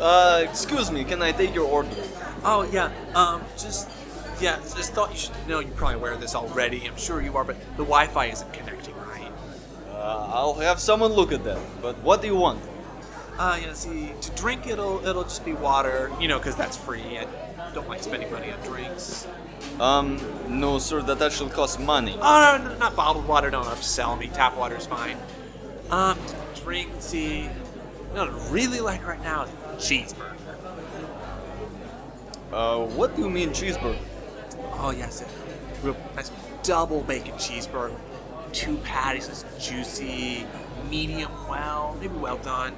uh, excuse me, can I take your order? Oh yeah, um, just yeah, just thought you should know. You're probably aware of this already. I'm sure you are, but the Wi-Fi isn't connecting right. Uh, I'll have someone look at that. But what do you want? Uh, yeah. See, to drink it'll it'll just be water, you know, because that's free. I don't like spending money on drinks. Um, no, sir, that actually costs money. Oh no, no not bottled water. Don't upsell me. Tap water's fine. Um, drink. See, what I really like right now is cheeseburger. Uh, what do you mean cheeseburger? Oh yes, a real nice double bacon cheeseburger, two patties, it's juicy, medium well, maybe well done.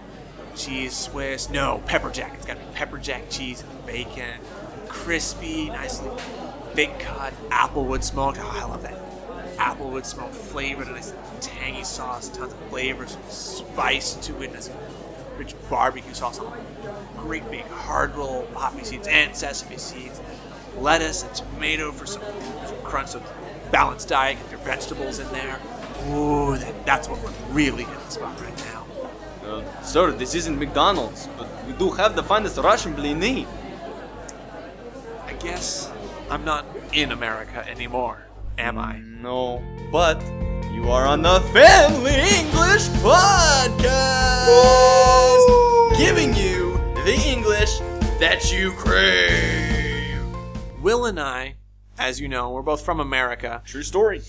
Cheese, Swiss, no pepper jack. It's got to be pepper jack cheese and bacon, crispy, nicely thick cut, applewood smoked. Oh, I love that. Applewood smoked flavored, a nice tangy sauce, tons of flavor, some spice to it, nice rich barbecue sauce on. Great big hard roll poppy seeds and sesame seeds lettuce and tomato for some, some crunch, some balanced diet. Get your vegetables in there. Ooh, that, that's what we're really hitting the spot right now. Uh, sir, this isn't McDonald's, but we do have the finest Russian blini. I guess I'm not in America anymore, am I? No, but you are on the Family English Podcast, giving you the English that you crave. Will and I, as you know, we're both from America, True story.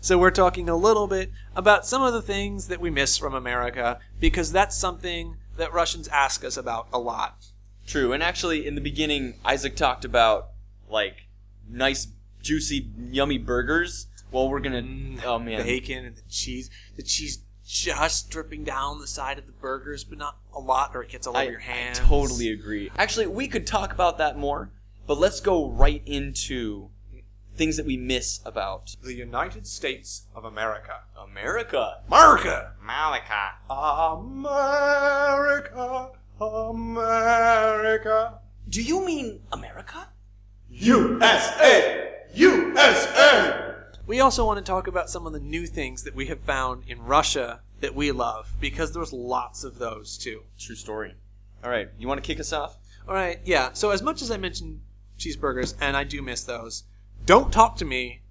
so we're talking a little bit about some of the things that we miss from America because that's something that Russians ask us about a lot. True, and actually, in the beginning, Isaac talked about like nice, juicy, yummy burgers. Well, we're gonna. Mm, oh man, bacon and the cheese. The cheese just dripping down the side of the burgers, but not a lot, or it gets all I, over your hands. I totally agree. Actually, we could talk about that more, but let's go right into things that we miss about The United States of America. America. America! America. America! America! Do you mean America? USA! USA! We also want to talk about some of the new things that we have found in Russia that we love, because there's lots of those too. True story. All right, you want to kick us off? All right, yeah. So as much as I mentioned cheeseburgers, and I do miss those, don't talk to me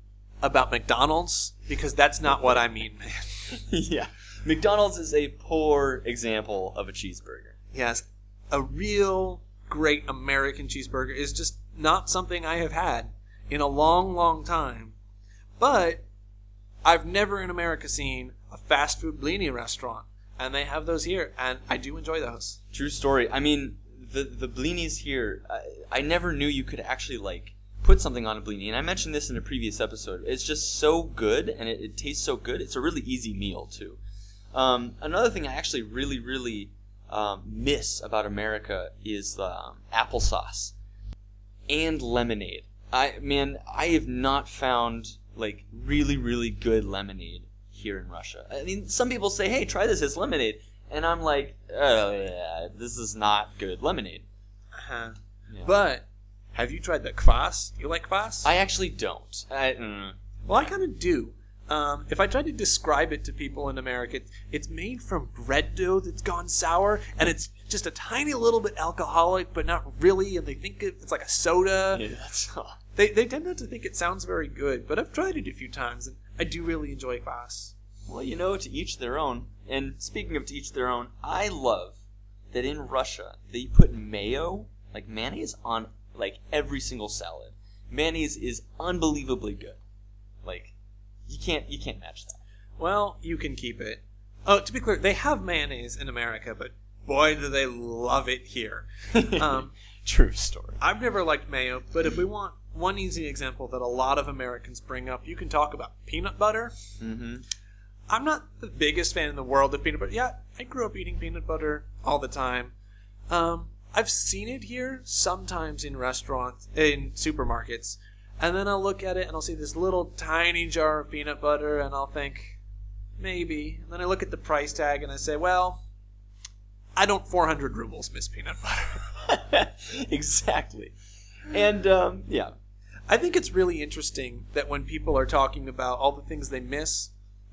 about McDonald's because that's not what I mean, man. yeah. McDonald's is a poor example of a cheeseburger. Yes, a real great American cheeseburger is just not something I have had in a long, long time. But I've never in America seen a fast food blini restaurant, and they have those here, and I do enjoy those. True story. I mean, the the blinis here, I, I never knew you could actually like put something on a blini, and I mentioned this in a previous episode. It's just so good, and it, it tastes so good. It's a really easy meal too. Um, another thing I actually really, really um, miss about America is um, applesauce and lemonade. I man, I have not found like really, really good lemonade here in Russia. I mean, some people say, "Hey, try this. It's lemonade," and I'm like, "Oh yeah, this is not good lemonade." Uh-huh. Yeah. But have you tried the kvass? You like kvass? I actually don't. I, mm, Well, I kind of do. Um, if I try to describe it to people in America, it's, it's made from bread dough that's gone sour, and it's just a tiny little bit alcoholic, but not really, and they think it's like a soda. yeah, that's all. They, they tend not to think it sounds very good, but I've tried it a few times, and I do really enjoy kvass. Well, you know, to each their own. And speaking of to each their own, I love that in Russia they put mayo, like mayonnaise, on like every single salad. Mayonnaise is unbelievably good. Like, you can't you can't match that. Well, you can keep it. Oh, to be clear, they have mayonnaise in America, but boy, do they love it here. Um, True story. I've never liked mayo, but if we want one easy example that a lot of Americans bring up, you can talk about peanut butter. Mm-hmm. I'm not the biggest fan in the world of peanut butter. Yeah, I grew up eating peanut butter all the time. Um, I've seen it here sometimes in restaurants, in supermarkets, and then I'll look at it and I'll see this little tiny jar of peanut butter, and I'll think, maybe. And then I look at the price tag and I say, well, I don't 400 rubles miss peanut butter. exactly. And um, yeah, I think it's really interesting that when people are talking about all the things they miss,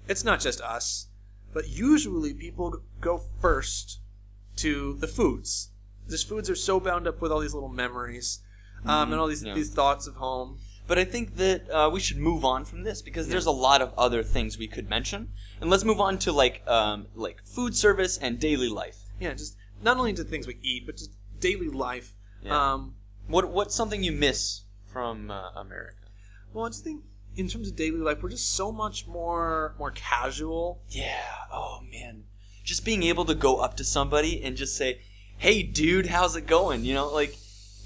it's not just us, but usually people go first to the foods. This foods are so bound up with all these little memories, um, and all these Mm-hmm. Yeah. these thoughts of home. But I think that uh, we should move on from this because there's a lot of other things we could mention, and let's move on to like um, like food service and daily life. Yeah, just not only to things we eat, but just daily life. Yeah. Um, What what's something you miss from uh, America? well, I just think in terms of daily life, we're just so much more more casual. Yeah. Oh man, just being able to go up to somebody and just say, "Hey, dude, how's it going?" You know, like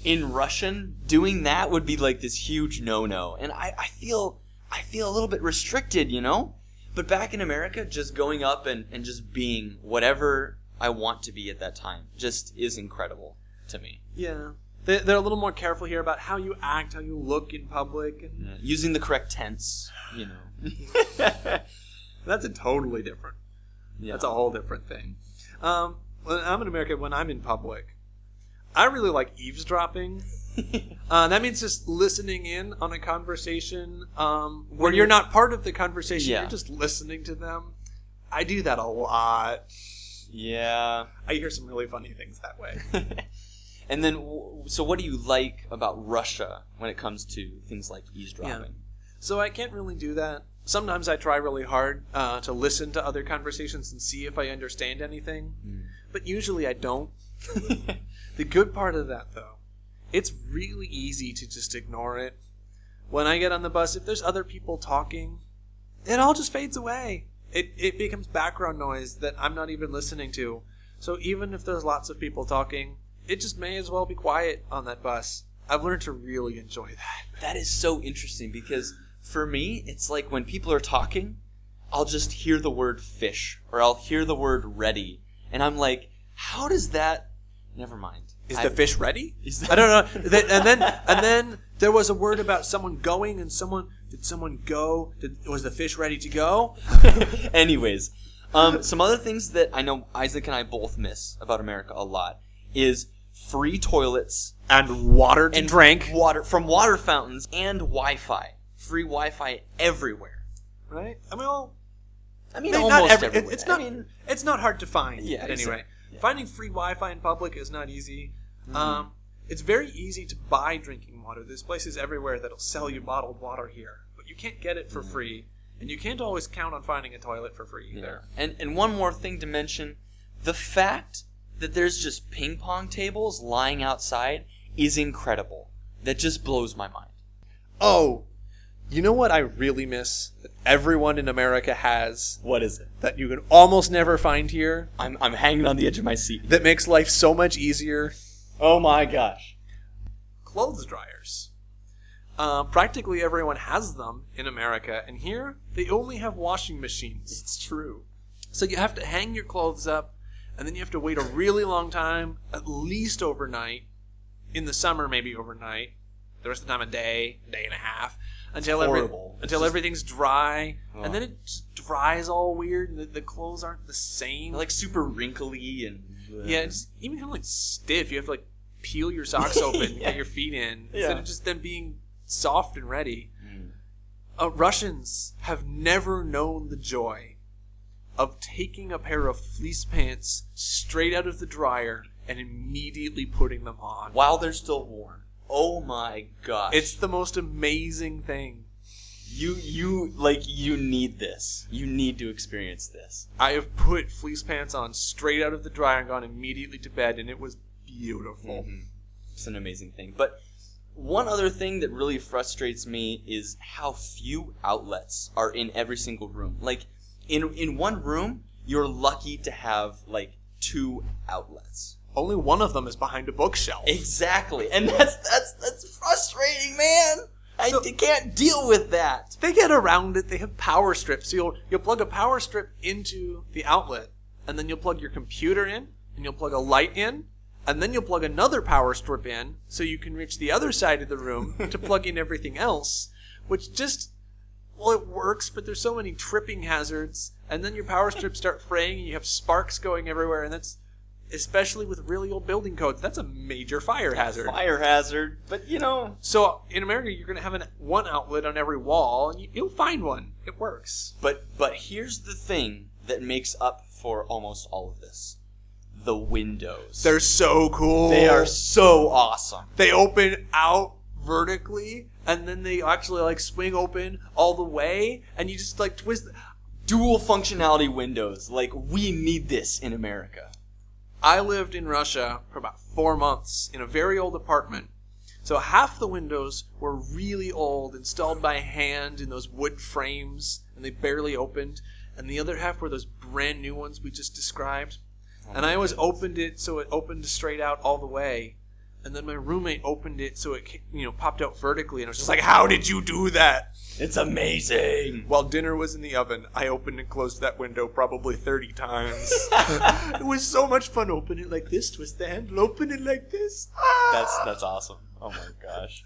in Russian, doing that would be like this huge no-no, and I, I feel I feel a little bit restricted, you know. But back in America, just going up and, and just being whatever I want to be at that time just is incredible to me. Yeah, they, they're a little more careful here about how you act, how you look in public, and Yeah, Using the correct tense, you know. that's a totally different. yeah. That's a whole different thing. Um, when I'm in America, when I'm in public, I really like eavesdropping. Uh, that means just listening in on a conversation um, where you're you're- not part of the conversation. Yeah. You're just listening to them. I do that a lot. yeah. I hear some really funny things that way. and then, so what do you like about Russia when it comes to things like eavesdropping? So I can't really do that. Sometimes I try really hard uh, to listen to other conversations and see if I understand anything, but usually I don't. The good part of that, though, it's really easy to just ignore it. When I get on the bus, if there's other people talking, it all just fades away. It, it becomes background noise that I'm not even listening to. So even if there's lots of people talking, it just may as well be quiet on that bus. I've learned to really enjoy that. That is so interesting because for me, it's like when people are talking, I'll just hear the word fish or I'll hear the word ready, and I'm like, how does that? Never mind. Is I- the fish ready? Is I don't know. And then and then there was a word about someone going, and someone did someone go? Did, was the fish ready to go? Anyways, um, some other things that I know Isaac and I both miss about America a lot is free toilets And water to and drink, water from water fountains and Wi-Fi. Free Wi-Fi everywhere. right? I mean, well, I mean, almost not every, everywhere. it- it's not. I mean, it's not hard to find. Yeah, Anyway, exactly. Yeah. finding free Wi-Fi in public is not easy. Mm-hmm. Um, it's very easy to buy drinking water. There's places everywhere that'll sell you bottled water here, but you can't get it for free, and you can't always count on finding a toilet for free Yeah. either. And and one more thing to mention, the fact that there's just ping pong tables lying outside is incredible. That just blows my mind. Oh, you know what I really miss that everyone in America has What is it? that you can almost never find here I'm I'm hanging on the edge of my seat. that makes life so much easier? Oh my gosh. Clothes dryers. Uh, practically everyone has them in America, and here they only have washing machines. It's true. So you have to hang your clothes up, and then you have to wait a really long time, at least overnight. In the summer, maybe overnight. The rest of the time, a day, day and a half, until every, until just- everything's dry, and then it dries all weird. And the, the clothes aren't the same. Like super wrinkly and yeah, it's even kind of like stiff. You have to like peel your socks open, and Yeah. get your feet in, Yeah. instead of just them being soft and ready. Mm. Uh, Russians have never known the joy of taking a pair of fleece pants straight out of the dryer and immediately putting them on. while they're still warm. Oh my gosh. It's the most amazing thing. you you like you need this. You need to experience this. I have put fleece pants on straight out of the dryer and gone immediately to bed, and it was beautiful. Mhm. It's an amazing thing. But one other thing that really frustrates me is how few outlets are in every single room. Like in in one room, you're lucky to have like two outlets. Only one of them is behind a bookshelf. Exactly. And that's that's that's frustrating, man. I So- can't deal with that. they get around it. They have power strips. So you'll you'll plug a power strip into the outlet, and then you'll plug your computer in, and you'll plug a light in, and then you'll plug another power strip in, so you can reach the other side of the room to plug in everything else. Which just well, it works, but there's so many tripping hazards, and then your power strips start fraying, and you have sparks going everywhere, and that's especially with really old building codes. That's a major fire hazard. Fire hazard. But you know, So in America, you're going to have an, one outlet on every wall, and you, you'll find one. It works. But but here's the thing that makes up for almost all of this. the windows. They're so cool. they are so awesome. They open out vertically, and then they actually like swing open all the way, and you just like twist. Dual functionality windows. Like we need this in America. I lived in Russia for about four months in a very old apartment. So half the windows were really old, installed by hand in those wood frames, and they barely opened. And the other half were those brand new ones we just described. Oh and I always opened it so it opened straight out all the way. And then my roommate opened it so it you know popped out vertically, and I was just like, "How did you do that?" It's amazing. While dinner was in the oven, I opened and closed that window probably 30 times. it was so much fun. Open it like this, twist the handle, open it like this. Ah! That's that's awesome. Oh my gosh.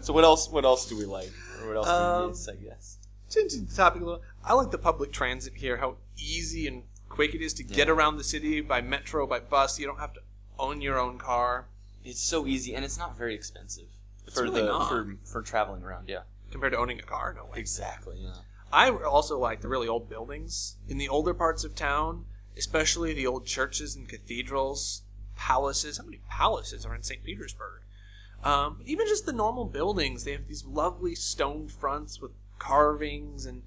So what else? What else do we like? Or what else do Um, we miss? I guess. Changing the topic a little, I like the public transit here, how easy and quick it is to get around the city by metro, by bus. You don't have to own your own car It's so easy, and it's not very expensive It's for really the not. for for traveling around. Yeah. compared to owning a car. No way. Exactly. Yeah. I also like the really old buildings in the older parts of town, especially the old churches and cathedrals, palaces. How many palaces are in St. Petersburg? Um, even just the normal buildings, they have these lovely stone fronts with carvings, and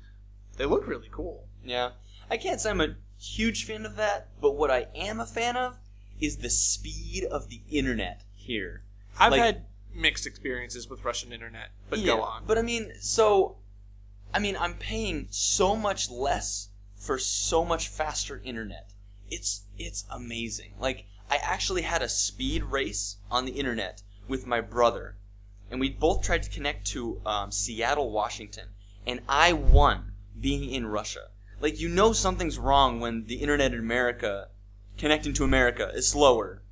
they look really cool. Yeah. I can't say I'm a huge fan of that, but what I am a fan of is the speed of the internet here. I've Like- had mixed experiences with Russian internet, but Yeah, go on. But I mean, so, I mean, I'm paying so much less for so much faster internet. It's it's amazing. Like I actually had a speed race on the internet with my brother, and we both tried to connect to um, Seattle, Washington, and I won being in Russia. Like you know something's wrong when the internet in America connecting to America is slower.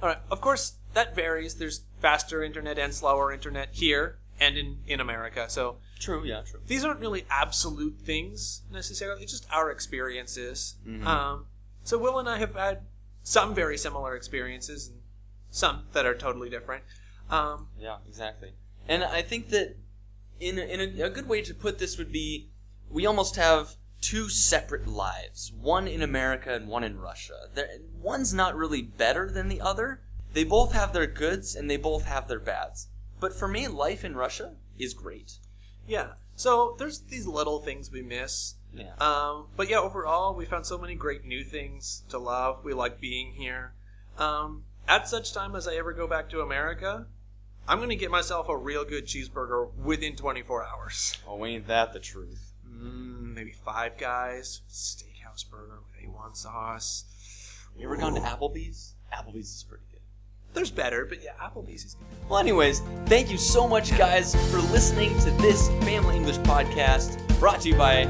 All right. Of course, that varies. There's faster internet and slower internet here and in, in America. So True. Yeah. True. these aren't really absolute things necessarily, It's just our experiences. Mhm. Um, so Will and I have had some very similar experiences and some that are totally different. Um, Yeah, exactly. And I think that in a, in a, a good way to put this would be we almost have two separate lives, one in America and one in Russia. One's not really better than the other. They both have their goods and they both have their bads. But for me, life in Russia is great. yeah. So there's these little things we miss. Yeah. Um, but yeah, overall, we found so many great new things to love. We like being here. Um, at such time as I ever go back to America, I'm going to get myself a real good cheeseburger within 24 hours. Oh, ain't that the truth? Mm, maybe Five Guys, steakhouse burger with A1 sauce. You ever gone to Applebee's? Applebee's is pretty good. There's better, but yeah, Applebee's is good. Well, anyways, thank you so much, guys, for listening to this Family English podcast brought to you by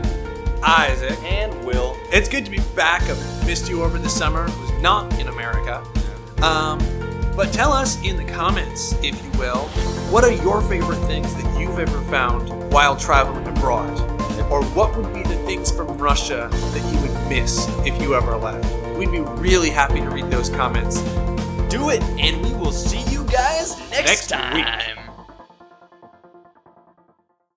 Isaac. and Will. It's good to be back. I've missed you over the summer. I was not in America. Um, but tell us in the comments, if you will, what are your favorite things that you've ever found while traveling abroad? Or what would be the things from Russia that you would miss if you ever left? We'd be really happy to read those comments. Do it, and we will see you guys next, Next week. time.